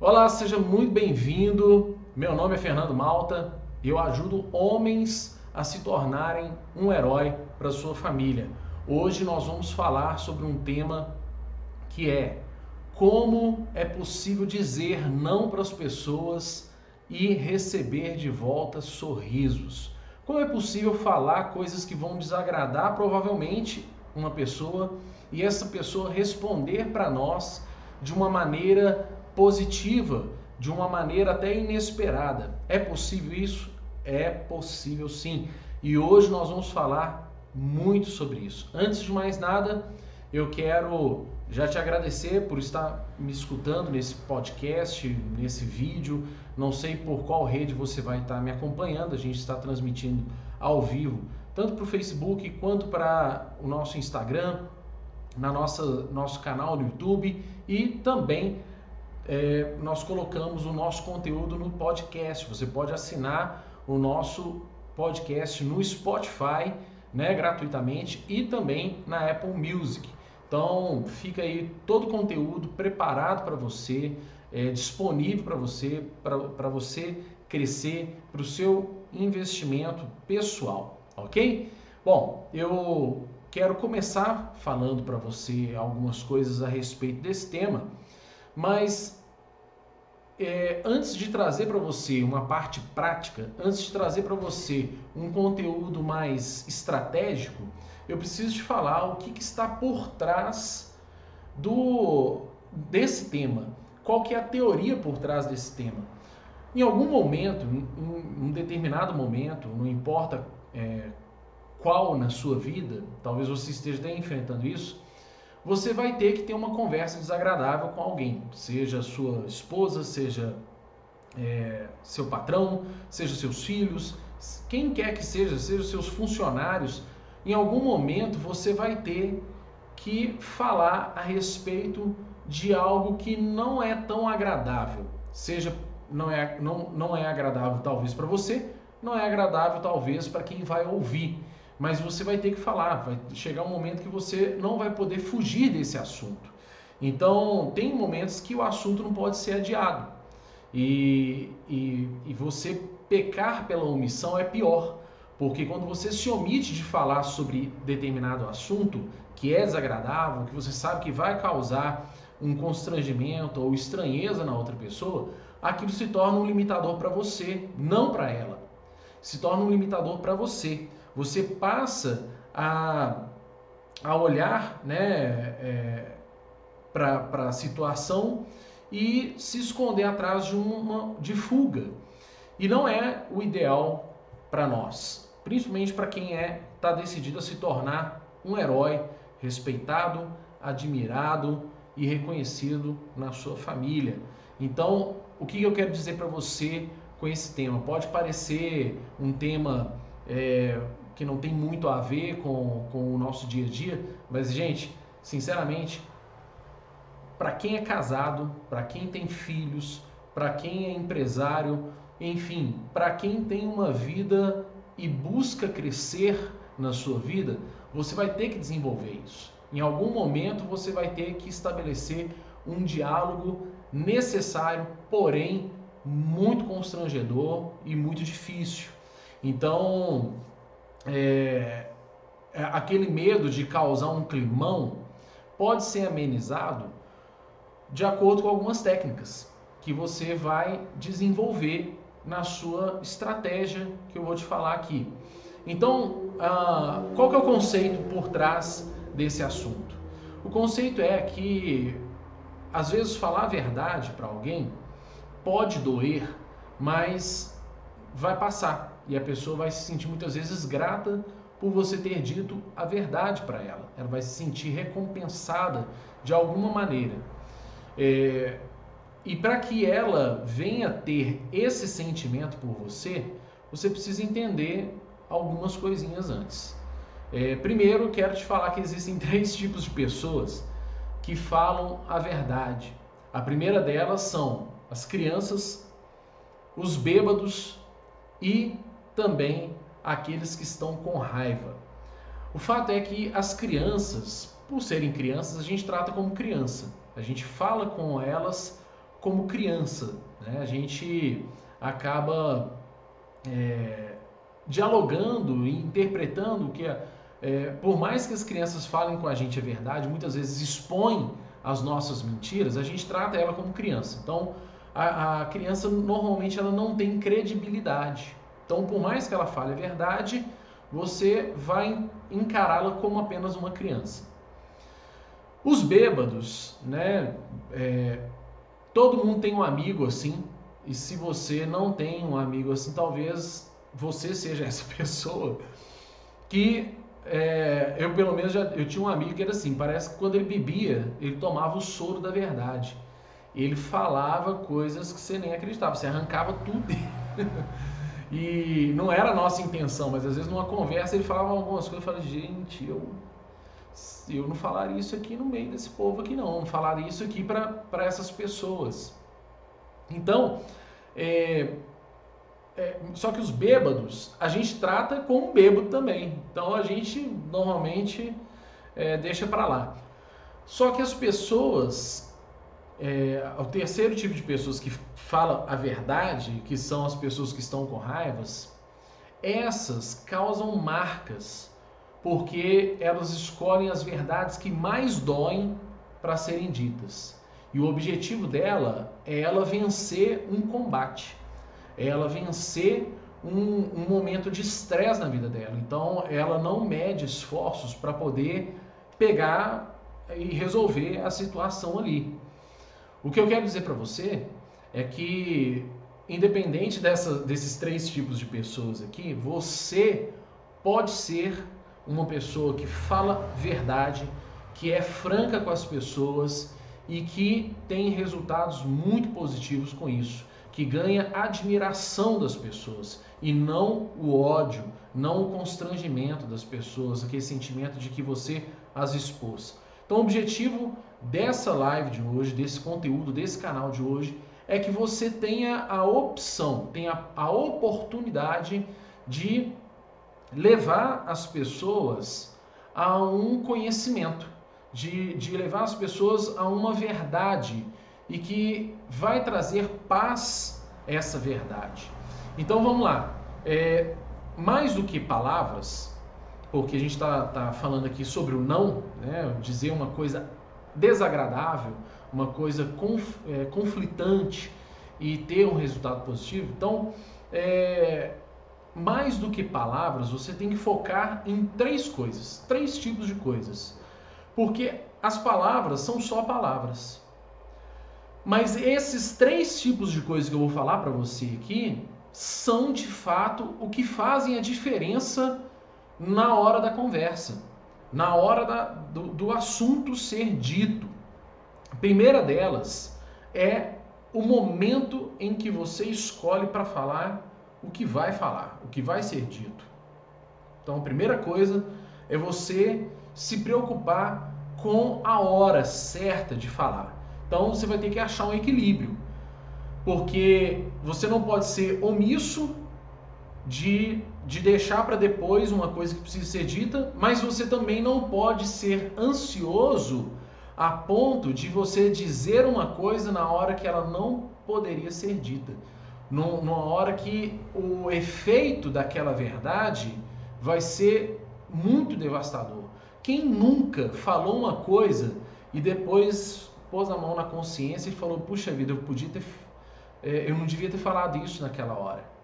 Olá, seja muito bem-vindo. Meu nome é Fernando Malta e eu ajudo homens a se tornarem um herói para sua família. Hoje nós vamos falar sobre um tema que é como é possível dizer não para as pessoas e receber de volta sorrisos. Como é possível falar coisas que vão desagradar provavelmente uma pessoa e essa pessoa responder para nós de uma maneira positiva, de uma maneira até inesperada. É possível isso? É possível sim. E hoje nós vamos falar muito sobre isso. Antes de mais nada, eu quero já te agradecer por estar me escutando nesse podcast, nesse vídeo. Não sei por qual rede você vai estar me acompanhando. A gente está transmitindo ao vivo, tanto para o Facebook quanto para o nosso Instagram, na nossa nosso canal no YouTube e também é, nós colocamos o nosso conteúdo no podcast. Você pode assinar o nosso podcast no Spotify, né, gratuitamente e também na Apple Music. Então fica aí todo o conteúdo preparado para você, é, disponível para você, para você crescer, para o seu investimento pessoal, ok? Bom, eu quero começar falando para você algumas coisas a respeito desse tema, mas é, antes de trazer para você uma parte prática, antes de trazer para você um conteúdo mais estratégico, eu preciso te falar o que, que está por trás do desse tema. Qual que é a teoria por trás desse tema? Em algum momento, em um determinado momento, não importa é, qual na sua vida, talvez você esteja enfrentando isso, você vai ter que ter uma conversa desagradável com alguém, seja sua esposa, seja é, seu patrão, seja seus filhos, quem quer que seja, seja seus funcionários, em algum momento você vai ter que falar a respeito de algo que não é tão agradável. Seja não é, não, não é agradável talvez para você, não é agradável talvez para quem vai ouvir. Mas você vai ter que falar, vai chegar um momento que você não vai poder fugir desse assunto. Então, tem momentos que o assunto não pode ser adiado. E, e, e você pecar pela omissão é pior, porque quando você se omite de falar sobre determinado assunto que é desagradável, que você sabe que vai causar um constrangimento ou estranheza na outra pessoa, aquilo se torna um limitador para você, não para ela. Se torna um limitador para você. Você passa a, a olhar né, é, para a situação e se esconder atrás de uma de fuga. E não é o ideal para nós principalmente para quem é está decidido a se tornar um herói respeitado, admirado e reconhecido na sua família. Então, o que eu quero dizer para você com esse tema? Pode parecer um tema é, que não tem muito a ver com, com o nosso dia a dia, mas, gente, sinceramente, para quem é casado, para quem tem filhos, para quem é empresário, enfim, para quem tem uma vida e busca crescer na sua vida, você vai ter que desenvolver isso. Em algum momento você vai ter que estabelecer um diálogo necessário, porém muito constrangedor e muito difícil. Então, é, é aquele medo de causar um climão pode ser amenizado de acordo com algumas técnicas que você vai desenvolver na sua estratégia que eu vou te falar aqui. Então, ah, qual que é o conceito por trás desse assunto? O conceito é que às vezes falar a verdade para alguém pode doer, mas vai passar e a pessoa vai se sentir muitas vezes grata por você ter dito a verdade para ela. Ela vai se sentir recompensada de alguma maneira. É, e para que ela venha ter esse sentimento por você, você precisa entender algumas coisinhas antes. É, primeiro, quero te falar que existem três tipos de pessoas que falam a verdade. A primeira delas são as crianças, os bêbados e também aqueles que estão com raiva. O fato é que as crianças, por serem crianças, a gente trata como criança. A gente fala com elas como criança. Né? A gente acaba é, dialogando e interpretando que, é, por mais que as crianças falem com a gente a verdade, muitas vezes expõem as nossas mentiras, a gente trata ela como criança. Então, a, a criança normalmente ela não tem credibilidade. Então, por mais que ela fale a verdade, você vai encará-la como apenas uma criança. Os bêbados, né? É, todo mundo tem um amigo assim, e se você não tem um amigo assim, talvez você seja essa pessoa que é, eu pelo menos já eu tinha um amigo que era assim, parece que quando ele bebia, ele tomava o soro da verdade. Ele falava coisas que você nem acreditava, você arrancava tudo e não era a nossa intenção, mas às vezes numa conversa ele falava algumas coisas, eu falei, gente, eu eu não falaria isso aqui no meio desse povo aqui não, não falaria isso aqui para essas pessoas. Então, é, é, só que os bêbados a gente trata como bêbado também. Então a gente normalmente é, deixa para lá. Só que as pessoas, é, o terceiro tipo de pessoas que falam a verdade, que são as pessoas que estão com raivas, essas causam marcas, porque elas escolhem as verdades que mais doem para serem ditas. E o objetivo dela é ela vencer um combate ela vencer um, um momento de estresse na vida dela. Então, ela não mede esforços para poder pegar e resolver a situação ali. O que eu quero dizer para você é que, independente dessa, desses três tipos de pessoas aqui, você pode ser uma pessoa que fala verdade, que é franca com as pessoas e que tem resultados muito positivos com isso que ganha admiração das pessoas e não o ódio, não o constrangimento das pessoas, aquele sentimento de que você as expôs. Então, o objetivo dessa live de hoje, desse conteúdo, desse canal de hoje, é que você tenha a opção, tenha a oportunidade de levar as pessoas a um conhecimento, de, de levar as pessoas a uma verdade e que vai trazer paz essa verdade. Então vamos lá. É, mais do que palavras, porque a gente está tá falando aqui sobre o não, né, dizer uma coisa desagradável, uma coisa conf, é, conflitante e ter um resultado positivo. Então, é, mais do que palavras, você tem que focar em três coisas, três tipos de coisas. Porque as palavras são só palavras. Mas esses três tipos de coisas que eu vou falar para você aqui são de fato o que fazem a diferença na hora da conversa, na hora da, do, do assunto ser dito. A primeira delas é o momento em que você escolhe para falar o que vai falar, o que vai ser dito. Então, a primeira coisa é você se preocupar com a hora certa de falar. Então você vai ter que achar um equilíbrio, porque você não pode ser omisso de, de deixar para depois uma coisa que precisa ser dita, mas você também não pode ser ansioso a ponto de você dizer uma coisa na hora que ela não poderia ser dita, numa hora que o efeito daquela verdade vai ser muito devastador. Quem nunca falou uma coisa e depois pôs a mão na consciência e falou: puxa vida, eu podia ter, é, eu não devia ter falado isso naquela hora.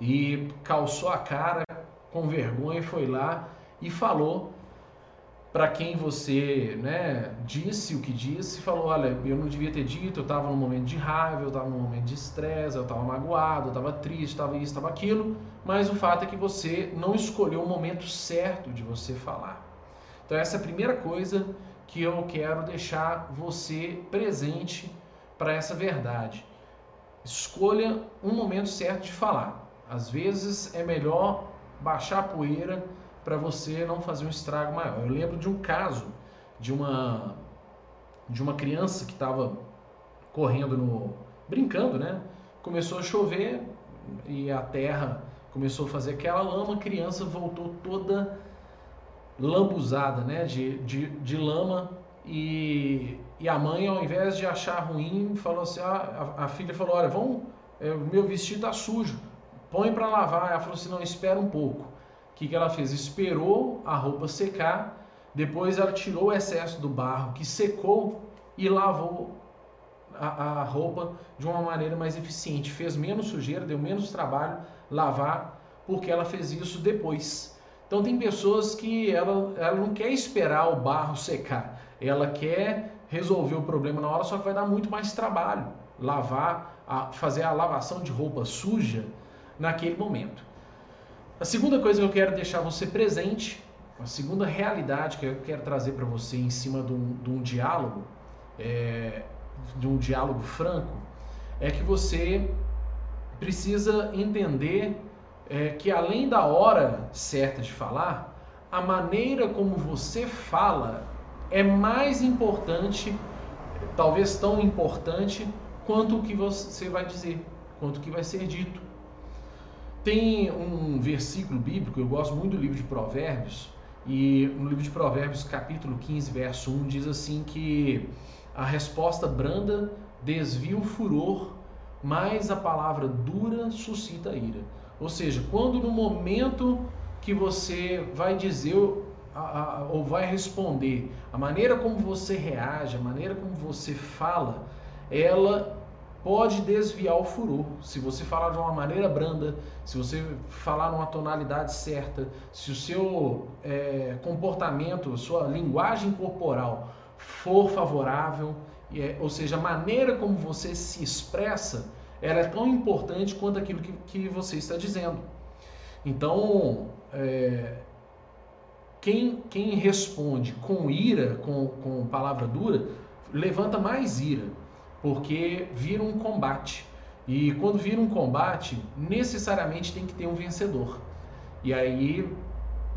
E calçou a cara com vergonha, foi lá e falou para quem você né, disse o que disse, falou: olha, eu não devia ter dito, eu estava num momento de raiva, eu estava num momento de estresse, eu estava magoado, eu estava triste, estava isso, estava aquilo, mas o fato é que você não escolheu o momento certo de você falar. Então, essa é a primeira coisa que eu quero deixar você presente para essa verdade. Escolha um momento certo de falar. Às vezes é melhor baixar a poeira para você não fazer um estrago maior. Eu lembro de um caso de uma de uma criança que estava correndo no brincando, né? Começou a chover e a terra começou a fazer aquela lama, a criança voltou toda lambuzada, né, de, de, de lama e, e a mãe, ao invés de achar ruim, falou assim: ah, a, a, filha falou: Olha, vamos, é, o meu vestido está sujo, põe para lavar. Ela falou assim: Não, espera um pouco. O que, que ela fez? Esperou a roupa secar, depois ela tirou o excesso do barro que secou e lavou a, a roupa de uma maneira mais eficiente. Fez menos sujeira, deu menos trabalho lavar, porque ela fez isso depois. Então tem pessoas que ela, ela não quer esperar o barro secar, ela quer resolver o problema na hora, só que vai dar muito mais trabalho lavar, a, fazer a lavação de roupa suja naquele momento. A segunda coisa que eu quero deixar você presente, a segunda realidade que eu quero trazer para você em cima de um, de um diálogo, é, de um diálogo franco, é que você precisa entender é, que além da hora certa de falar, a maneira como você fala é mais importante, talvez tão importante, quanto o que você vai dizer, quanto o que vai ser dito. Tem um versículo bíblico, eu gosto muito do livro de Provérbios, e no livro de Provérbios, capítulo 15, verso 1, diz assim que a resposta branda desvia o furor, mas a palavra dura suscita ira. Ou seja, quando no momento que você vai dizer ou vai responder, a maneira como você reage, a maneira como você fala, ela pode desviar o furor. Se você falar de uma maneira branda, se você falar numa tonalidade certa, se o seu é, comportamento, sua linguagem corporal for favorável, é, ou seja, a maneira como você se expressa, ela é tão importante quanto aquilo que, que você está dizendo. Então, é, quem, quem responde com ira, com, com palavra dura, levanta mais ira, porque vira um combate. E quando vira um combate, necessariamente tem que ter um vencedor. E aí,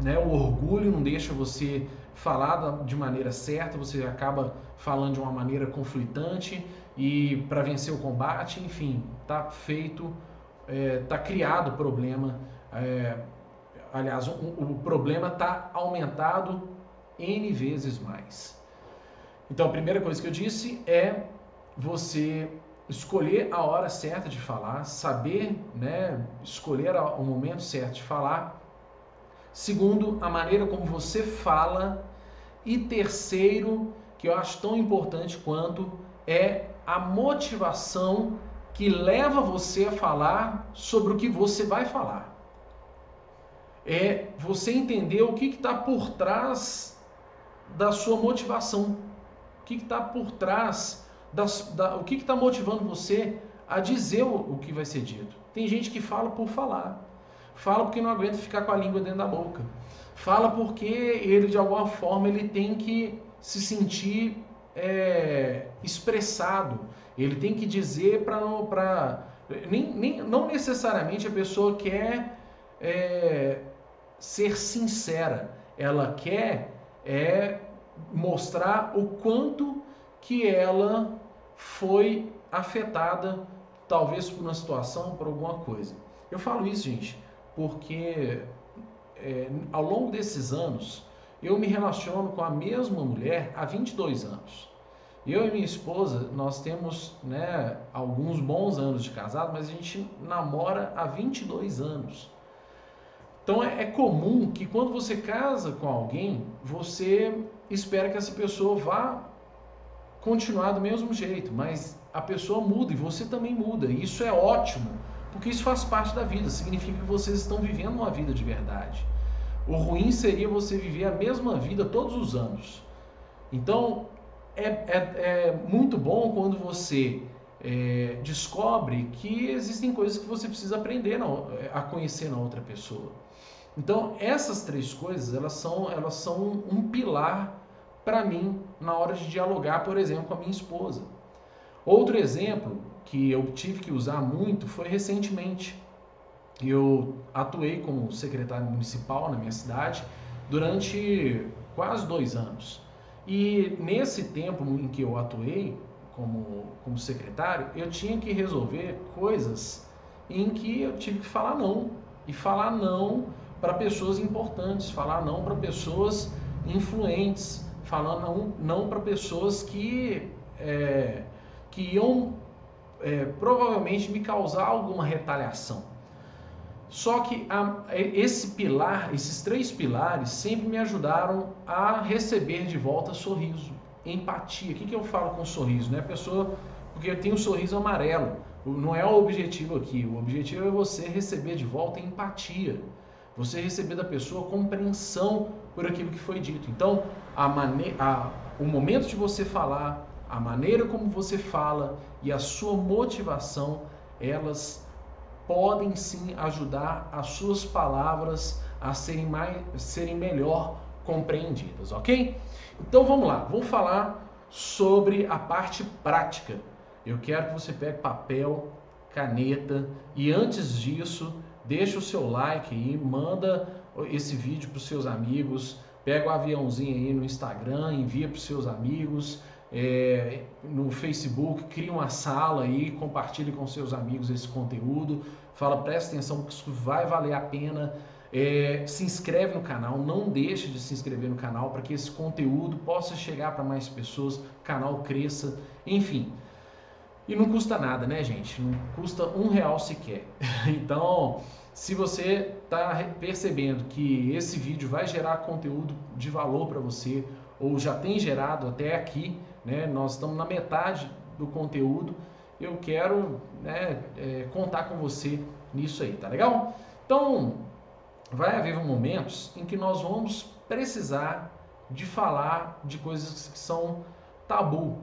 né, o orgulho não deixa você falar de maneira certa, você acaba falando de uma maneira conflitante e para vencer o combate, enfim, tá feito, é, tá criado o problema. É, aliás, o, o problema está aumentado n vezes mais. Então, a primeira coisa que eu disse é você escolher a hora certa de falar, saber, né, escolher o momento certo de falar Segundo, a maneira como você fala. E terceiro, que eu acho tão importante quanto, é a motivação que leva você a falar sobre o que você vai falar. É você entender o que está por trás da sua motivação. O que está por trás, das, da, o que está motivando você a dizer o, o que vai ser dito. Tem gente que fala por falar. Fala porque não aguenta ficar com a língua dentro da boca. Fala porque ele, de alguma forma, ele tem que se sentir é, expressado. Ele tem que dizer para. Nem, nem, não necessariamente a pessoa quer é, ser sincera. Ela quer é, mostrar o quanto que ela foi afetada, talvez por uma situação, por alguma coisa. Eu falo isso, gente, porque é, ao longo desses anos eu me relaciono com a mesma mulher há 22 anos. Eu e minha esposa, nós temos né, alguns bons anos de casado, mas a gente namora há 22 anos. Então é, é comum que quando você casa com alguém, você espera que essa pessoa vá continuar do mesmo jeito, mas a pessoa muda e você também muda. E isso é ótimo, porque isso faz parte da vida, significa que vocês estão vivendo uma vida de verdade. O ruim seria você viver a mesma vida todos os anos. Então, é, é, é muito bom quando você é, descobre que existem coisas que você precisa aprender na, a conhecer na outra pessoa. Então, essas três coisas, elas são, elas são um pilar para mim na hora de dialogar, por exemplo, com a minha esposa. Outro exemplo que eu tive que usar muito foi recentemente. Eu atuei como secretário municipal na minha cidade durante quase dois anos. E nesse tempo em que eu atuei como, como secretário, eu tinha que resolver coisas em que eu tive que falar não. E falar não para pessoas importantes, falar não para pessoas influentes, falando não, não para pessoas que, é, que iam é, provavelmente me causar alguma retaliação. Só que a, esse pilar, esses três pilares, sempre me ajudaram a receber de volta sorriso, empatia. O que, que eu falo com sorriso? Né? A pessoa, porque tenho um sorriso amarelo. Não é o objetivo aqui. O objetivo é você receber de volta empatia. Você receber da pessoa compreensão por aquilo que foi dito. Então, a mane a, o momento de você falar, a maneira como você fala e a sua motivação, elas podem sim ajudar as suas palavras a serem, mais, serem melhor compreendidas, ok? Então vamos lá, vou falar sobre a parte prática. Eu quero que você pegue papel, caneta e antes disso, deixa o seu like aí, manda esse vídeo para os seus amigos, pega o aviãozinho aí no Instagram, envia para os seus amigos, é, no Facebook, cria uma sala aí, compartilhe com seus amigos esse conteúdo, fala, presta atenção que isso vai valer a pena. É, se inscreve no canal, não deixe de se inscrever no canal para que esse conteúdo possa chegar para mais pessoas, o canal cresça, enfim. E não custa nada, né, gente? Não custa um real sequer. Então, se você está percebendo que esse vídeo vai gerar conteúdo de valor para você, ou já tem gerado até aqui, né? Nós estamos na metade do conteúdo. Eu quero né, é, contar com você nisso aí, tá legal? Então, vai haver momentos em que nós vamos precisar de falar de coisas que são tabu.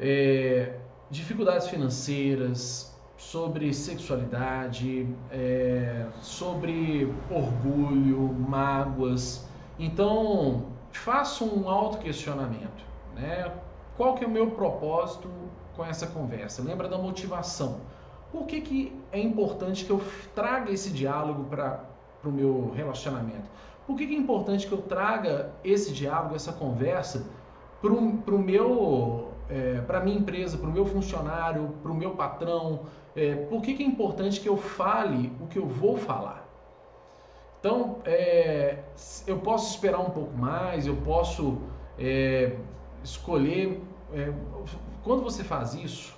É, dificuldades financeiras, sobre sexualidade, é, sobre orgulho, mágoas. Então, faça um autoquestionamento. Né? Qual que é o meu propósito com essa conversa? Lembra da motivação. Por que, que é importante que eu traga esse diálogo para o meu relacionamento? Por que, que é importante que eu traga esse diálogo, essa conversa para o meu, é, para minha empresa, para o meu funcionário, para o meu patrão? É, por que, que é importante que eu fale o que eu vou falar? Então, é, eu posso esperar um pouco mais, eu posso é, escolher. É, quando você faz isso,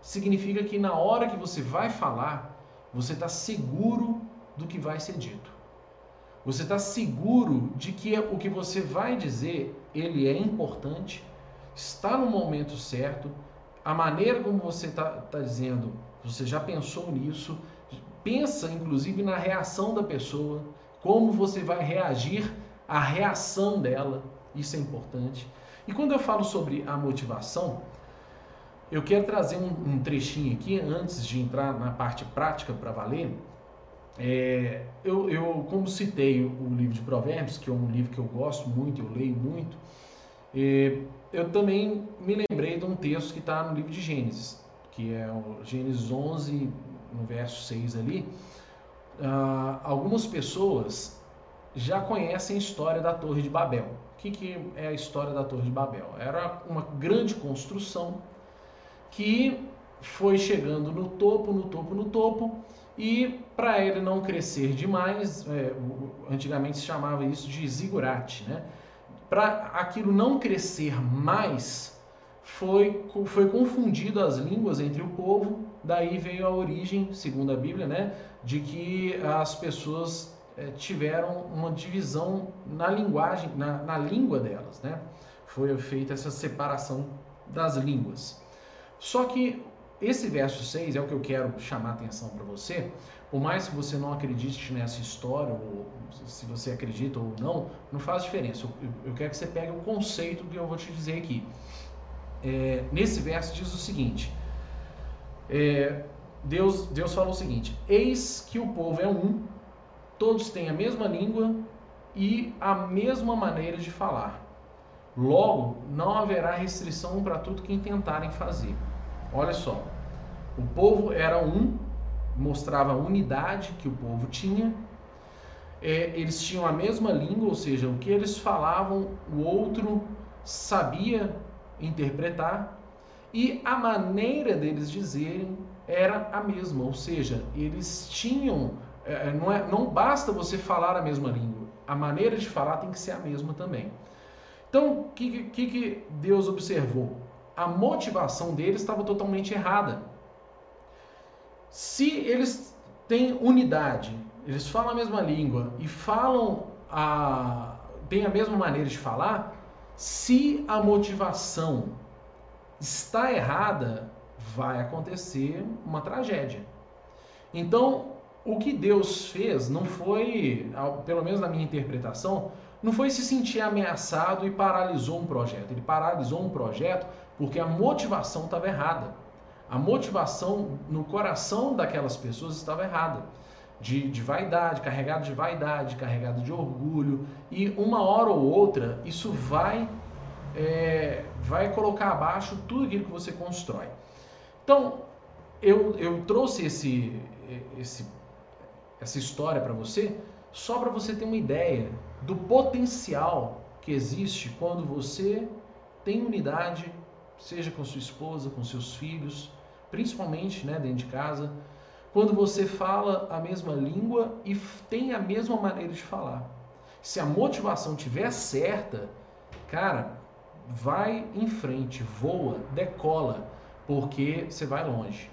significa que na hora que você vai falar, você está seguro do que vai ser dito. Você está seguro de que o que você vai dizer ele é importante, está no momento certo, a maneira como você está tá dizendo, você já pensou nisso, pensa inclusive na reação da pessoa, como você vai reagir à reação dela, isso é importante. E quando eu falo sobre a motivação, eu quero trazer um, um trechinho aqui antes de entrar na parte prática para valer. É, eu, eu, como citei o livro de Provérbios, que é um livro que eu gosto muito, eu leio muito, é, eu também me lembrei de um texto que está no livro de Gênesis, que é o Gênesis 11, no verso 6 ali. Ah, algumas pessoas já conhecem a história da Torre de Babel que, que é a história da Torre de Babel? Era uma grande construção que foi chegando no topo, no topo, no topo, e para ele não crescer demais, é, antigamente se chamava isso de zigurate, né? Para aquilo não crescer mais, foi, foi confundido as línguas entre o povo, daí veio a origem, segundo a Bíblia, né, de que as pessoas é, tiveram uma divisão na linguagem, na, na língua delas, né? Foi feita essa separação das línguas. Só que esse verso 6 é o que eu quero chamar a atenção para você. Por mais que você não acredite nessa história, ou se você acredita ou não, não faz diferença. Eu, eu quero que você pegue o conceito que eu vou te dizer aqui. É, nesse verso diz o seguinte: é, Deus, Deus falou o seguinte: Eis que o povo é um todos têm a mesma língua e a mesma maneira de falar. Logo, não haverá restrição para tudo que tentarem fazer. Olha só, o povo era um, mostrava a unidade que o povo tinha. É, eles tinham a mesma língua, ou seja, o que eles falavam, o outro sabia interpretar, e a maneira deles dizerem era a mesma, ou seja, eles tinham é, não, é, não basta você falar a mesma língua, a maneira de falar tem que ser a mesma também. Então, o que, que, que Deus observou? A motivação deles estava totalmente errada. Se eles têm unidade, eles falam a mesma língua e falam a têm a mesma maneira de falar, se a motivação está errada, vai acontecer uma tragédia. Então, o que Deus fez não foi, pelo menos na minha interpretação, não foi se sentir ameaçado e paralisou um projeto. Ele paralisou um projeto porque a motivação estava errada. A motivação no coração daquelas pessoas estava errada. De, de vaidade, carregado de vaidade, carregado de orgulho. E uma hora ou outra, isso vai, é, vai colocar abaixo tudo aquilo que você constrói. Então, eu, eu trouxe esse, esse, essa história para você só para você ter uma ideia do potencial que existe quando você tem unidade, seja com sua esposa, com seus filhos, principalmente né, dentro de casa, quando você fala a mesma língua e tem a mesma maneira de falar. Se a motivação tiver certa, cara, vai em frente, voa, decola, porque você vai longe.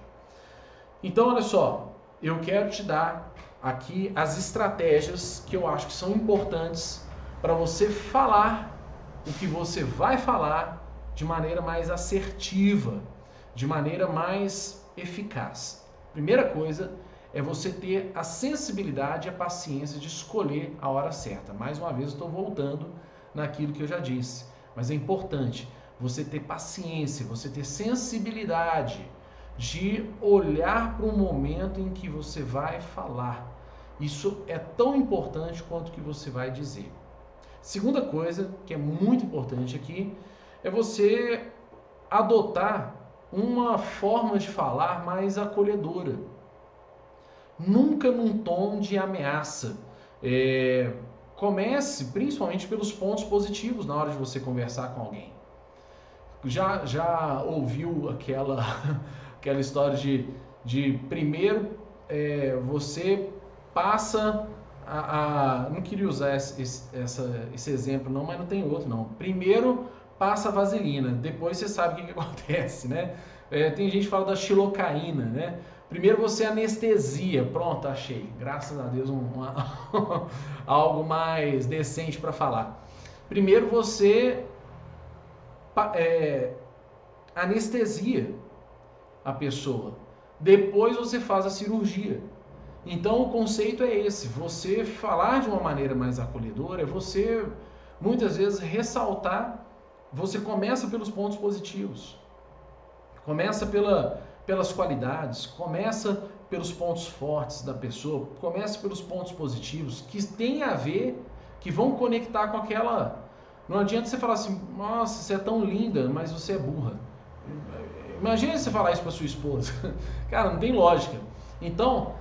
Então, olha só, eu quero te dar aqui as estratégias que eu acho que são importantes para você falar o que você vai falar de maneira mais assertiva, de maneira mais eficaz. Primeira coisa é você ter a sensibilidade e a paciência de escolher a hora certa. Mais uma vez, estou voltando naquilo que eu já disse, mas é importante você ter paciência, você ter sensibilidade de olhar para o momento em que você vai falar. Isso é tão importante quanto o que você vai dizer. Segunda coisa que é muito importante aqui é você adotar uma forma de falar mais acolhedora. Nunca num tom de ameaça. É, comece principalmente pelos pontos positivos na hora de você conversar com alguém. Já, já ouviu aquela aquela história de, de primeiro é, você passa a, a, Não queria usar esse, essa, esse exemplo, não, mas não tem outro, não. Primeiro passa vaselina, depois você sabe o que, que acontece, né? É, tem gente que fala da xilocaína, né? Primeiro você anestesia, pronto, achei. Graças a Deus, um, uma, algo mais decente para falar. Primeiro você é, anestesia a pessoa. Depois você faz a cirurgia. Então o conceito é esse: você falar de uma maneira mais acolhedora, é você muitas vezes ressaltar. Você começa pelos pontos positivos, começa pela, pelas qualidades, começa pelos pontos fortes da pessoa, começa pelos pontos positivos que tem a ver, que vão conectar com aquela. Não adianta você falar assim, nossa, você é tão linda, mas você é burra. Imagina você falar isso para sua esposa. Cara, não tem lógica. Então,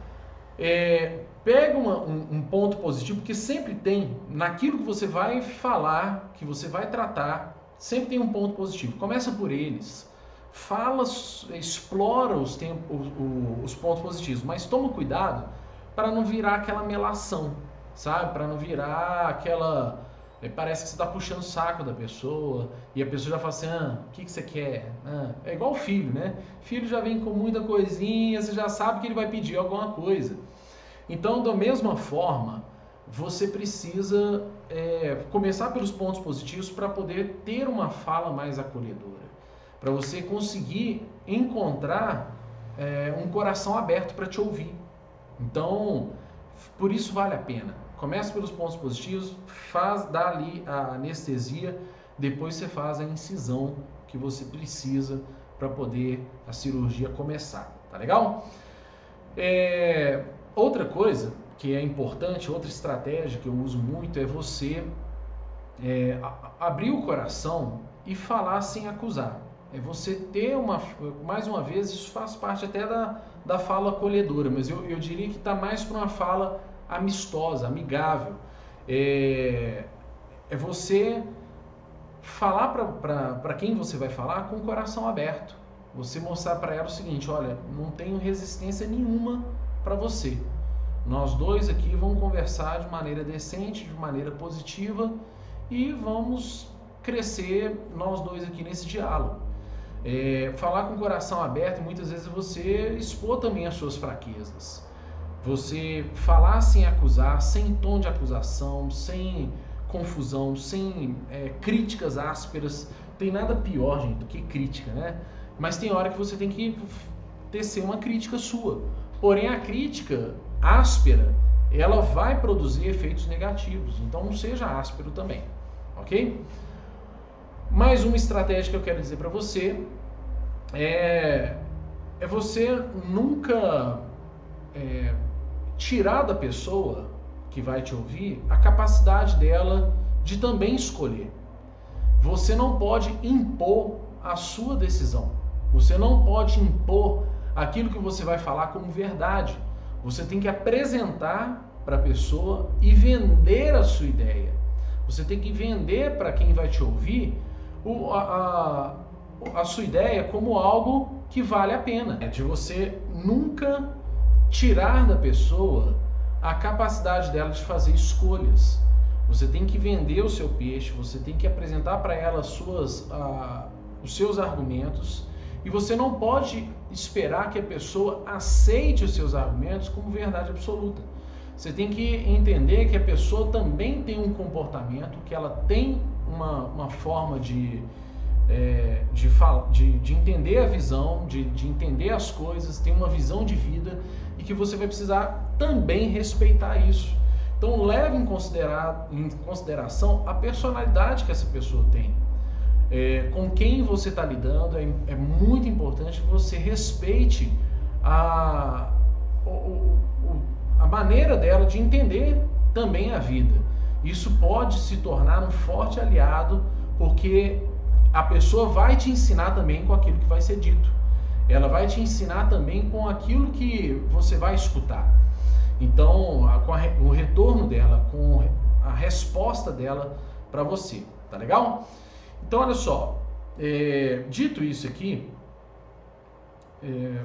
é, pega uma, um, um, ponto positivo, porque sempre tem, naquilo que você vai falar, que você vai tratar, sempre tem um ponto positivo. Começa por eles. Fala, explora os, tempos, os, os pontos positivos, mas toma cuidado para não virar aquela melação, sabe? Para não virar aquela Aí parece que você está puxando o saco da pessoa e a pessoa já fala assim: ah, o que, que você quer? Ah, é igual filho, né? Filho já vem com muita coisinha, você já sabe que ele vai pedir alguma coisa. Então, da mesma forma, você precisa é, começar pelos pontos positivos para poder ter uma fala mais acolhedora, para você conseguir encontrar é, um coração aberto para te ouvir. Então, por isso vale a pena. Começa pelos pontos positivos, faz, dá ali a anestesia, depois você faz a incisão que você precisa para poder a cirurgia começar, tá legal? É, outra coisa que é importante, outra estratégia que eu uso muito é você é, abrir o coração e falar sem acusar. É você ter uma, mais uma vez, isso faz parte até da, da fala acolhedora, mas eu, eu diria que está mais para uma fala amistosa, amigável. É, é você falar para quem você vai falar com o coração aberto. Você mostrar para ela o seguinte: olha, não tenho resistência nenhuma para você. Nós dois aqui vamos conversar de maneira decente, de maneira positiva e vamos crescer nós dois aqui nesse diálogo. É, falar com o coração aberto, muitas vezes você expor também as suas fraquezas. Você falar sem acusar, sem tom de acusação, sem confusão, sem é, críticas ásperas. Tem nada pior, gente, do que crítica, né? Mas tem hora que você tem que tecer uma crítica sua. Porém, a crítica áspera, ela vai produzir efeitos negativos. Então, não seja áspero também, ok? Mais uma estratégia que eu quero dizer para você é, é você nunca é, tirar da pessoa que vai te ouvir a capacidade dela de também escolher. Você não pode impor a sua decisão. Você não pode impor aquilo que você vai falar como verdade. Você tem que apresentar para a pessoa e vender a sua ideia. Você tem que vender para quem vai te ouvir o, a, a, a sua ideia como algo que vale a pena. É de você nunca tirar da pessoa a capacidade dela de fazer escolhas. Você tem que vender o seu peixe, você tem que apresentar para ela suas, uh, os seus argumentos e você não pode esperar que a pessoa aceite os seus argumentos como verdade absoluta. Você tem que entender que a pessoa também tem um comportamento, que ela tem uma, uma forma de, é, de, de, de, entender a visão, de, de entender as coisas, tem uma visão de vida e que você vai precisar também respeitar isso. Então leve em, em consideração a personalidade que essa pessoa tem. É, com quem você está lidando, é, é, muito importante que você respeite a, o, a maneira dela de entender também a vida. Isso pode se tornar um forte aliado, porque a pessoa vai te ensinar também com aquilo que vai ser dito. Ela vai te ensinar também com aquilo que você vai escutar. Então, com a, o retorno dela, com a resposta dela para você, tá legal? Então, olha só, é, dito isso aqui, é,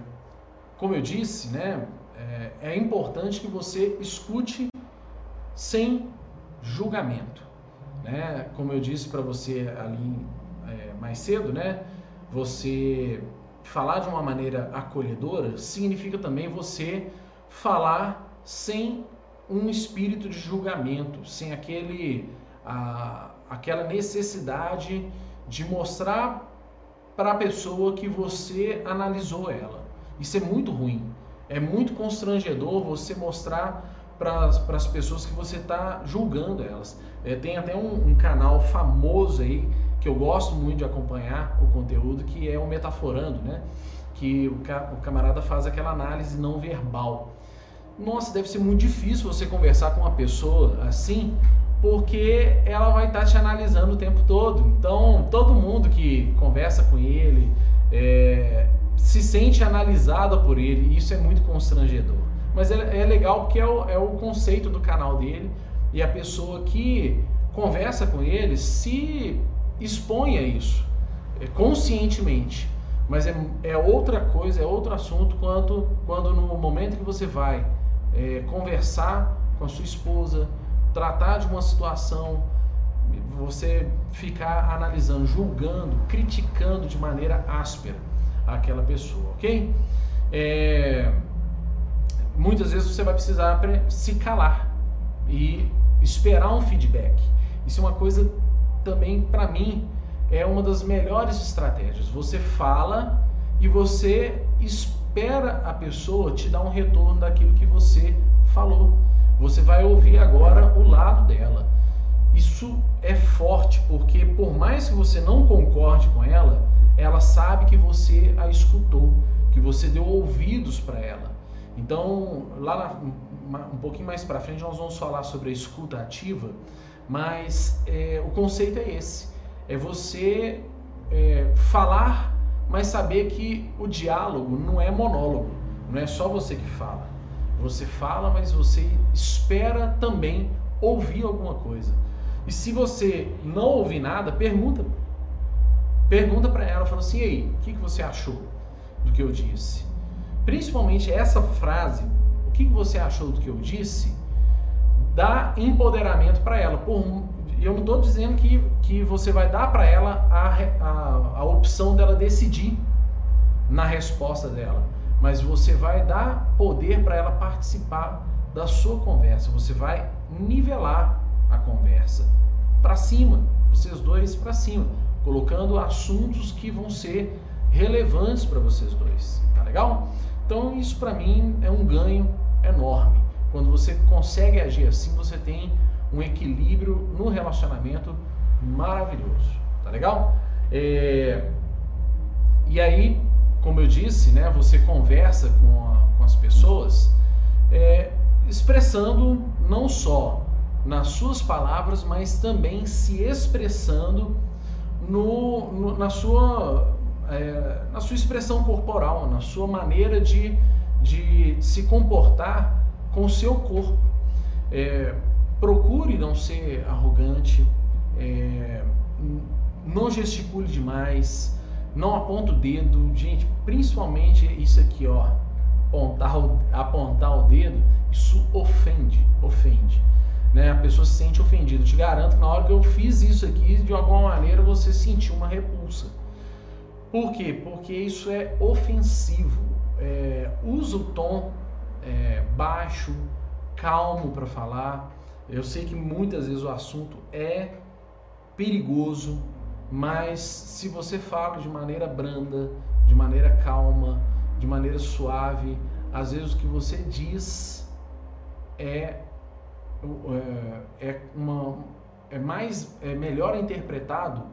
como eu disse, né, é, é importante que você escute sem julgamento. Né? Como eu disse para você ali é, mais cedo, né? você falar de uma maneira acolhedora significa também você falar sem um espírito de julgamento, sem aquele, a, aquela necessidade de mostrar para a pessoa que você analisou ela. Isso é muito ruim. É muito constrangedor você mostrar para as pessoas que você está julgando elas. É, tem até um, um, canal famoso aí que eu gosto muito de acompanhar o conteúdo, que é o Metaforando, né? Que o, ca, o camarada faz aquela análise não verbal. Nossa, deve ser muito difícil você conversar com uma pessoa assim, porque ela vai estar tá te analisando o tempo todo. Então, todo mundo que conversa com ele é, se sente analisada por ele, e isso é muito constrangedor. Mas é, é legal porque é o, é o conceito do canal dele e a pessoa que conversa com ele se expõe a isso é, conscientemente. Mas é, é outra coisa, é outro assunto quanto quando no momento que você vai é, conversar com a sua esposa, tratar de uma situação, você ficar analisando, julgando, criticando de maneira áspera aquela pessoa, ok? É, muitas vezes você vai precisar se calar e esperar um feedback. Isso é uma coisa também para mim é uma das melhores estratégias. Você fala e você espera a pessoa te dar um retorno daquilo que você falou. Você vai ouvir agora o lado dela. Isso é forte porque por mais que você não concorde com ela, ela sabe que você a escutou, que você deu ouvidos para ela. Então, lá na, um pouquinho mais para frente, nós vamos falar sobre a escuta ativa, mas é, o conceito é esse: é você é, falar, mas saber que o diálogo não é monólogo, não é só você que fala. Você fala, mas você espera também ouvir alguma coisa. E se você não ouvir nada, pergunta. Pergunta para ela, fala assim: "Ei, o que, que você achou do que eu disse?" principalmente essa frase, o que você achou do que eu disse, dá empoderamento para ela. Por, eu não estou dizendo que, que você vai dar para ela a, a, a opção dela decidir na resposta dela, mas você vai dar poder para ela participar da sua conversa. Você vai nivelar a conversa para cima, vocês dois para cima, colocando assuntos que vão ser relevantes para vocês dois. Tá legal? Então isso para mim é um ganho enorme. Quando você consegue agir assim, você tem um equilíbrio no relacionamento maravilhoso. Tá legal? É... E aí, como eu disse, né, você conversa com, a, com as pessoas é, expressando não só nas suas palavras, mas também se expressando no, no na, sua, é, na sua expressão corporal, na sua maneira de, de se comportar com o seu corpo. É, procure não ser arrogante, é, não gesticule demais, não aponta o dedo. Gente, principalmente isso aqui, ó, apontar o, apontar o dedo, isso ofende, ofende. Né? A pessoa se sente ofendida. Te garanto que na hora que eu fiz isso aqui, de alguma maneira você sentiu uma repulsa. Por quê? Porque isso é ofensivo. É, usa o tom é, baixo, calmo para falar. Eu sei que muitas vezes o assunto é perigoso, mas se você fala de maneira branda, de maneira calma, de maneira suave, às vezes o que você diz é é, é, uma, é mais é melhor interpretado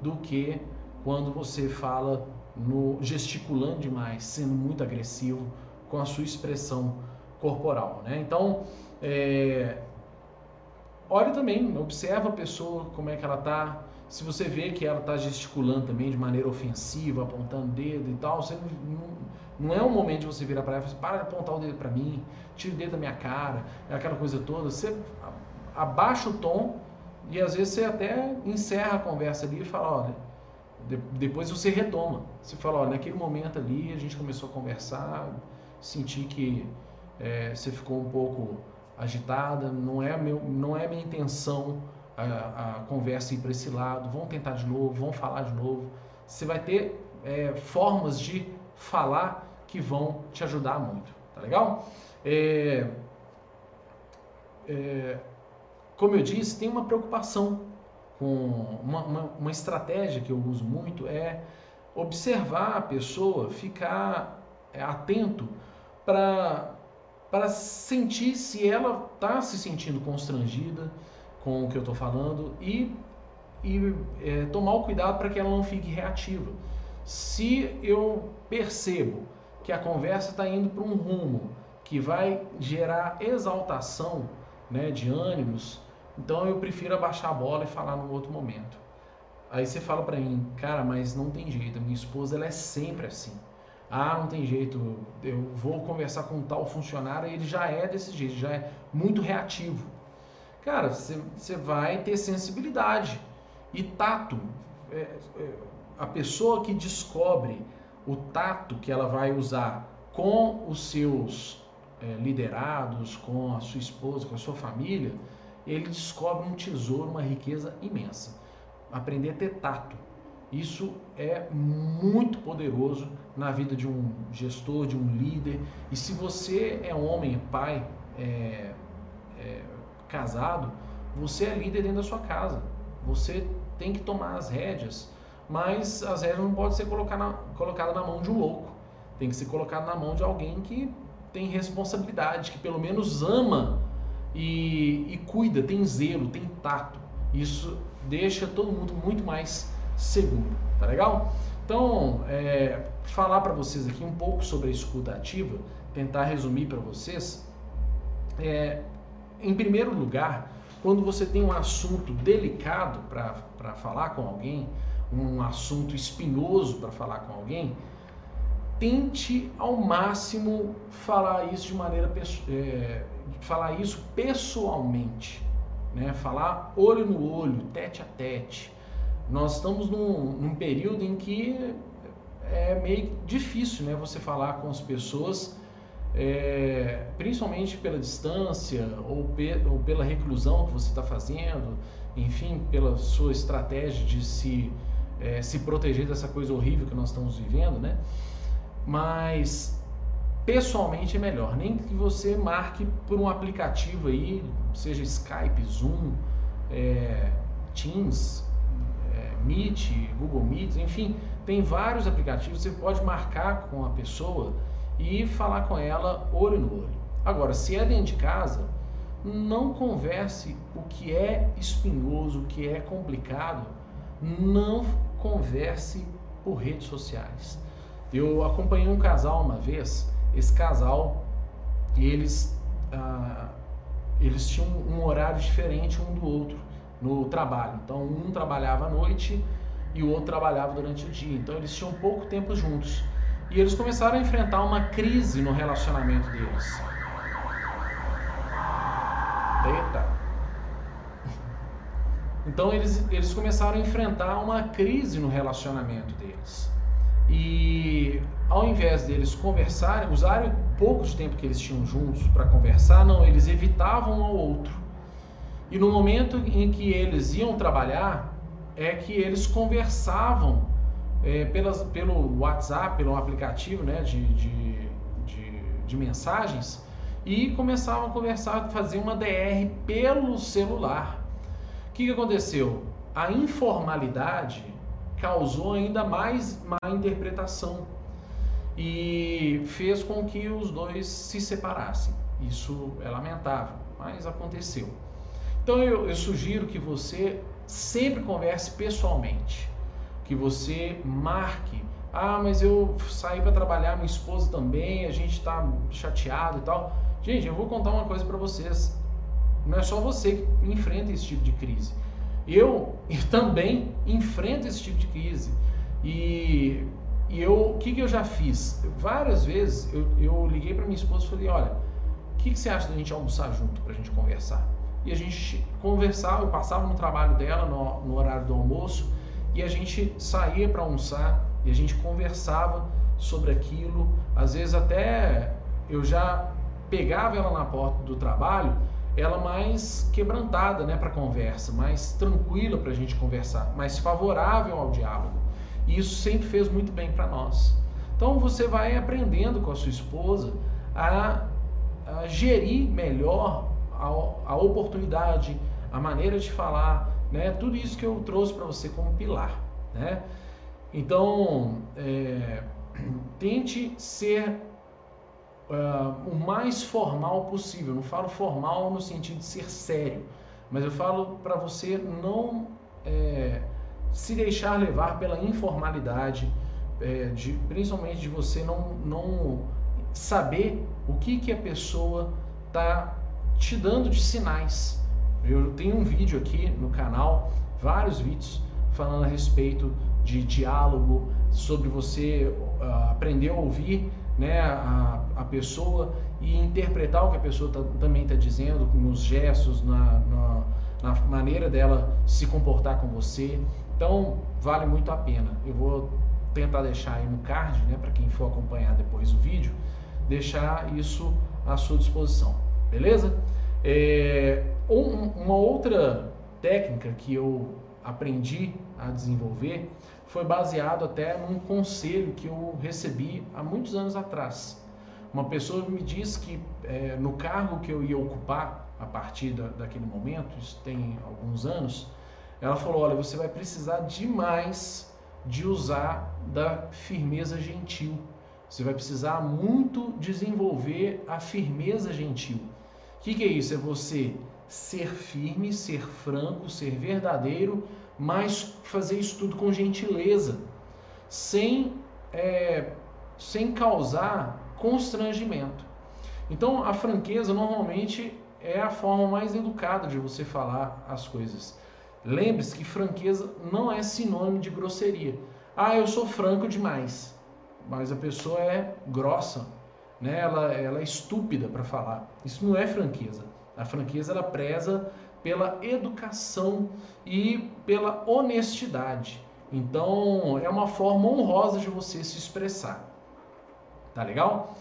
do que quando você fala no gesticulando demais, sendo muito agressivo com a sua expressão corporal, né? Então, é, olhe também, observa a pessoa, como é que ela está. Se você vê que ela está gesticulando também de maneira ofensiva, apontando dedo e tal, você não, não é um momento de você virar para ela e falar, para de apontar o dedo para mim, tira o dedo da minha cara, é aquela coisa toda. Você abaixa o tom e às vezes você até encerra a conversa ali e fala, olha, de, depois você retoma. Você fala, olha, naquele momento ali a gente começou a conversar, senti que é, você ficou um pouco agitada, não é, meu, não é minha intenção a, a conversa ir para esse lado, vamos tentar de novo, vamos falar de novo. Você vai ter é, formas de falar que vão te ajudar muito, tá legal? É, é, como eu disse, tem uma preocupação com uma, uma, uma, estratégia que eu uso muito é observar a pessoa, ficar é, atento para sentir se ela está se sentindo constrangida com o que eu estou falando e, e é, tomar o cuidado para que ela não fique reativa. Se eu percebo que a conversa está indo para um rumo que vai gerar exaltação né, de ânimos, então eu prefiro abaixar a bola e falar no outro momento. Aí você fala para mim, cara, mas não tem jeito, minha esposa ela é sempre assim. Ah, não tem jeito, eu vou conversar com tal funcionário e ele já é desse jeito, já é muito reativo. Cara, você vai ter sensibilidade e tato. É, é, a pessoa que descobre o tato que ela vai usar com os seus é, liderados, com a sua esposa, com a sua família, ele descobre um tesouro, uma riqueza imensa. Aprender a ter tato. Isso é muito poderoso na vida de um gestor, de um líder. E se você é homem, pai, é, é, casado, você é líder dentro da sua casa. Você tem que tomar as rédeas mas as regras não podem ser colocadas na, colocada na mão de um louco. Tem que ser colocado na mão de alguém que tem responsabilidade, que pelo menos ama e, e cuida, tem zelo, tem tato. Isso deixa todo mundo muito mais seguro, tá legal? Então, é, falar para vocês aqui um pouco sobre a escuta ativa, tentar resumir para vocês. É, em primeiro lugar, quando você tem um assunto delicado para falar com alguém, um assunto espinhoso para falar com alguém, tente ao máximo falar isso de maneira é, falar isso pessoalmente, né? Falar olho no olho, tete a tete. Nós estamos num, num período em que é meio difícil, né? Você falar com as pessoas é, principalmente pela distância ou, pe ou pela reclusão que você está fazendo, enfim, pela sua estratégia de se, é, se proteger dessa coisa horrível que nós estamos vivendo, né? Mas pessoalmente é melhor, nem que você marque por um aplicativo aí, seja Skype, Zoom, é, Teams, é, Meet, Google Meet, enfim, tem vários aplicativos, você pode marcar com a pessoa e falar com ela olho no olho. Agora, se é dentro de casa, não converse o que é espinhoso, o que é complicado, não converse por redes sociais. Eu acompanhei um casal uma vez, esse casal, eles, ah, eles tinham um horário diferente um do outro no trabalho. Então um trabalhava à noite e o outro trabalhava durante o dia. Então eles tinham pouco tempo juntos. E eles começaram a enfrentar uma crise no relacionamento deles. Eita! Então eles, eles começaram a enfrentar uma crise no relacionamento deles. E ao invés deles conversarem, usarem o pouco de tempo que eles tinham juntos para conversar, não, eles evitavam um ao outro. E no momento em que eles iam trabalhar, é que eles conversavam é, pelas, pelo WhatsApp, pelo aplicativo né, de, de, de, de mensagens, e começavam a conversar, fazer uma DR pelo celular. O que, que aconteceu? A informalidade causou ainda mais má interpretação e fez com que os dois se separassem. Isso é lamentável, mas aconteceu. Então eu, eu sugiro que você sempre converse pessoalmente, que você marque. Ah, mas eu saí para trabalhar, minha esposa também, a gente está chateado e tal. Gente, eu vou contar uma coisa para vocês. Não é só você que enfrenta esse tipo de crise. Eu, eu também enfrento esse tipo de crise. E, e eu, o que, que eu já fiz? Várias vezes eu, eu liguei para minha esposa e falei: olha, o que, que você acha da gente almoçar junto para a gente conversar? E a gente conversava, eu passava no trabalho dela no, no horário do almoço e a gente saía para almoçar e a gente conversava sobre aquilo. Às vezes até eu já pegava ela na porta do trabalho ela mais quebrantada né, para conversa, mais tranquila para a gente conversar, mais favorável ao diálogo. E isso sempre fez muito bem para nós. Então você vai aprendendo com a sua esposa a, a gerir melhor a, a, oportunidade, a maneira de falar, né? tudo isso que eu trouxe para você como pilar. Né? Então, é, tente ser uh, o mais formal possível. não falo formal no sentido de ser sério, mas eu falo para você não é, se deixar levar pela informalidade, é, de, principalmente de você não, não saber o que, que a pessoa está te dando de sinais. Eu tenho um vídeo aqui no canal, vários vídeos falando a respeito de diálogo, sobre você uh, aprender a ouvir né, a, a pessoa e interpretar o que a pessoa tá, também está dizendo, nos gestos, na, na, na, maneira dela se comportar com você. Então, vale muito a pena. Eu vou tentar deixar aí no card, né, para quem for acompanhar depois o vídeo, deixar isso à sua disposição, beleza? É, um, uma outra técnica que eu aprendi a desenvolver foi baseado até num conselho que eu recebi há muitos anos atrás. Uma pessoa me disse que é, no cargo que eu ia ocupar a partir da, daquele momento, isso tem alguns anos, ela falou: olha, você vai precisar demais de usar da firmeza gentil. Você vai precisar muito desenvolver a firmeza gentil. O que, que é isso? É você ser firme, ser franco, ser verdadeiro, mas fazer isso tudo com gentileza, sem, é, sem causar constrangimento. Então, a franqueza normalmente é a forma mais educada de você falar as coisas. Lembre-se que franqueza não é sinônimo de grosseria. Ah, eu sou franco demais, mas a pessoa é grossa, né? ela, ela é estúpida para falar. Isso não é franqueza. A franqueza ela preza pela educação e pela honestidade. Então, é uma forma honrosa de você se expressar. Tá legal?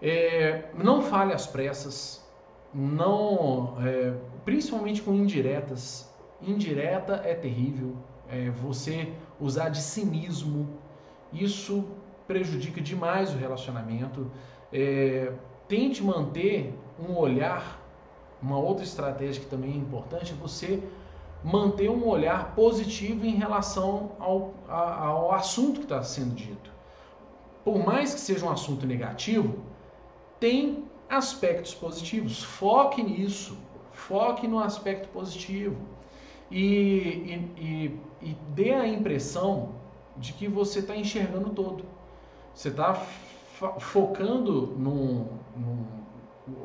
É, não fale às pressas, não, é, principalmente com indiretas. Indireta é terrível. É, você usar de cinismo, isso prejudica demais o relacionamento. É, tente manter um olhar. Uma outra estratégia que também é importante é você manter um olhar positivo em relação ao, ao assunto que está sendo dito. Por mais que seja um assunto negativo, tem aspectos positivos. Foque nisso. Foque no aspecto positivo. E, e, e, e dê a impressão de que você está enxergando todo. Você está focando no, no,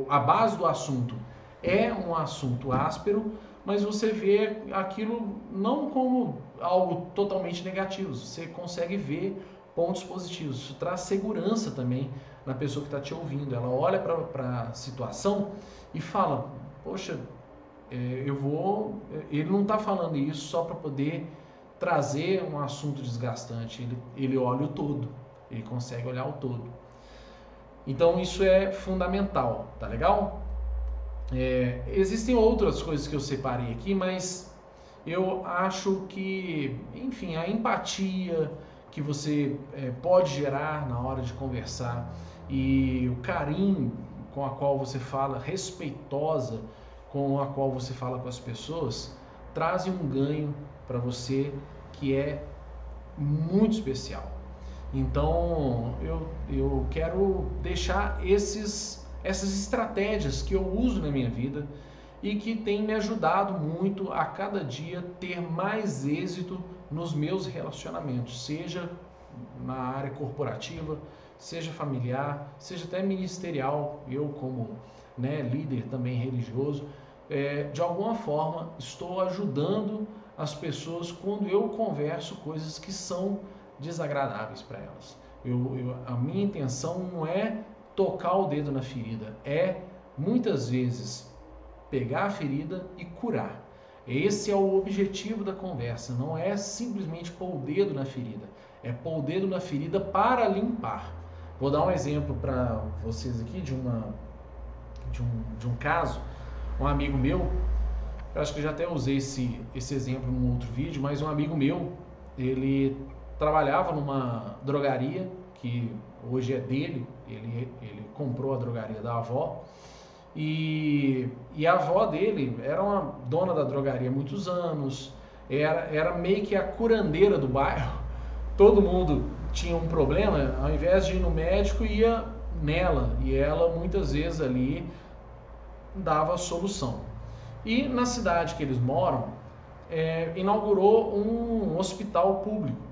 a base do assunto é um assunto áspero, mas você vê aquilo não como algo totalmente negativo. Você consegue ver pontos positivos. Isso traz segurança também na pessoa que está te ouvindo. Ela olha para a situação e fala: Poxa, é, eu vou. Ele não está falando isso só para poder trazer um assunto desgastante. Ele, ele olha o todo, ele consegue olhar o todo. Então isso é fundamental, tá legal? É, existem outras coisas que eu separei aqui, mas eu acho que, enfim, a empatia, que você é, pode gerar na hora de conversar e o carinho com a qual você fala, respeitosa com a qual você fala com as pessoas, trazem um ganho para você que é muito especial. Então eu, eu quero deixar esses, essas estratégias que eu uso na minha vida e que tem me ajudado muito a cada dia ter mais êxito nos meus relacionamentos, seja na área corporativa, seja familiar, seja até ministerial, eu como né, líder também religioso, é, de alguma forma estou ajudando as pessoas quando eu converso coisas que são desagradáveis para elas. Eu, eu, a minha intenção não é tocar o dedo na ferida, é muitas vezes pegar a ferida e curar. Esse é o objetivo da conversa, não é simplesmente pôr o dedo na ferida, é pôr o dedo na ferida para limpar. Vou dar um exemplo para vocês aqui de, uma, de, um, de um caso. Um amigo meu, eu acho que já até usei esse, esse exemplo num outro vídeo, mas um amigo meu, ele trabalhava numa drogaria que hoje é dele, ele, ele comprou a drogaria da avó e, e a avó dele era uma dona da drogaria há muitos anos, era, era meio que a curandeira do bairro. Todo mundo tinha um problema, ao invés de ir no médico, ia nela. E ela muitas vezes ali dava a solução. E na cidade que eles moram, é, inaugurou um hospital público.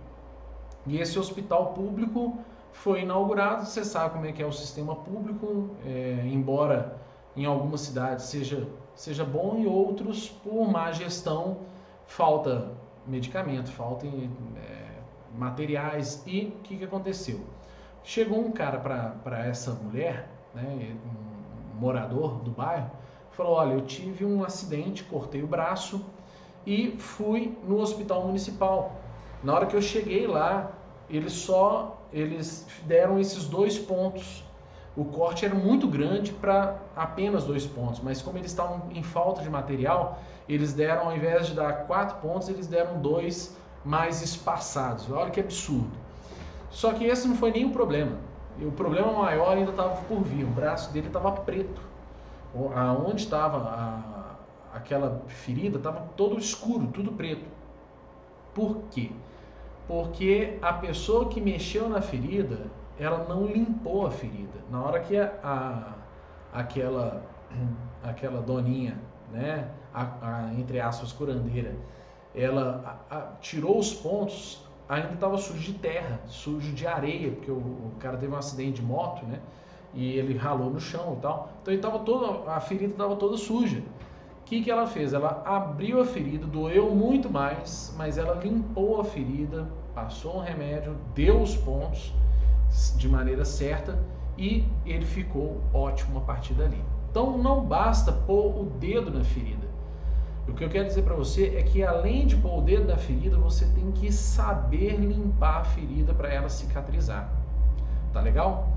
E esse hospital público foi inaugurado. Você sabe como é que é o sistema público, é, embora em algumas cidades seja, seja bom, em outros, por má gestão, falta medicamento, falta é, materiais. E o que, que aconteceu? Chegou um cara para essa mulher, né, um morador do bairro, falou: Olha, eu tive um acidente, cortei o braço e fui no hospital municipal. Na hora que eu cheguei lá, eles só eles deram esses dois pontos o corte era muito grande para apenas dois pontos, mas como eles estavam em falta de material, eles deram, ao invés de dar quatro pontos, eles deram dois mais espaçados. Olha que absurdo. Só que esse não foi o problema. E o problema maior ainda estava por vir. O braço dele estava preto. Aonde estava aquela ferida estava todo escuro, tudo preto. Por quê? Porque a pessoa que mexeu na ferida ela não limpou a ferida. Na hora que a, a aquela aquela doninha, né, a, a, entre aspas curandeira, ela tirou os pontos, ainda estava sujo de terra, sujo de areia, porque o, o, cara teve um acidente de moto, né? E ele ralou no chão e tal. Então ele tava toda, a ferida estava toda suja. O que, que ela fez? Ela abriu a ferida, doeu muito mais, mas ela limpou a ferida, passou um remédio, deu os pontos de maneira certa e ele ficou ótimo a partir dali. Então não basta pôr o dedo na ferida. O que eu quero dizer para você é que além de pôr o dedo na ferida, você tem que saber limpar a ferida para ela cicatrizar. Tá legal?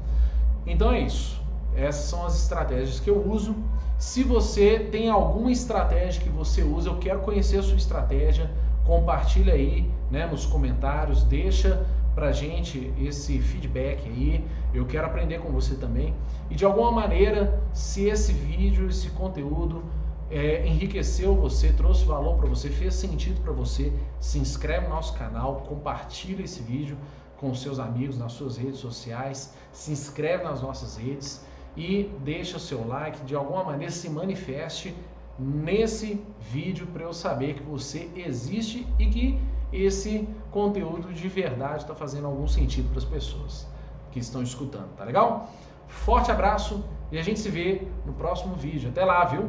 Então é isso. essas são as estratégias que eu uso. Se você tem alguma estratégia que você usa, eu quero conhecer a sua estratégia, compartilha aí né, nos comentários, deixa pra gente esse feedback aí. Eu quero aprender com você também. E de alguma maneira, se esse vídeo, esse conteúdo é, enriqueceu você, trouxe valor para você, fez sentido para você, se inscreve no nosso canal, compartilha esse vídeo com seus amigos nas suas redes sociais, se inscreve nas nossas redes e deixa o seu like, de alguma maneira se manifeste nesse vídeo para eu saber que você existe e que esse conteúdo de verdade está fazendo algum sentido para as pessoas que estão escutando, tá legal? Forte abraço e a gente se vê no próximo vídeo. Até lá, viu?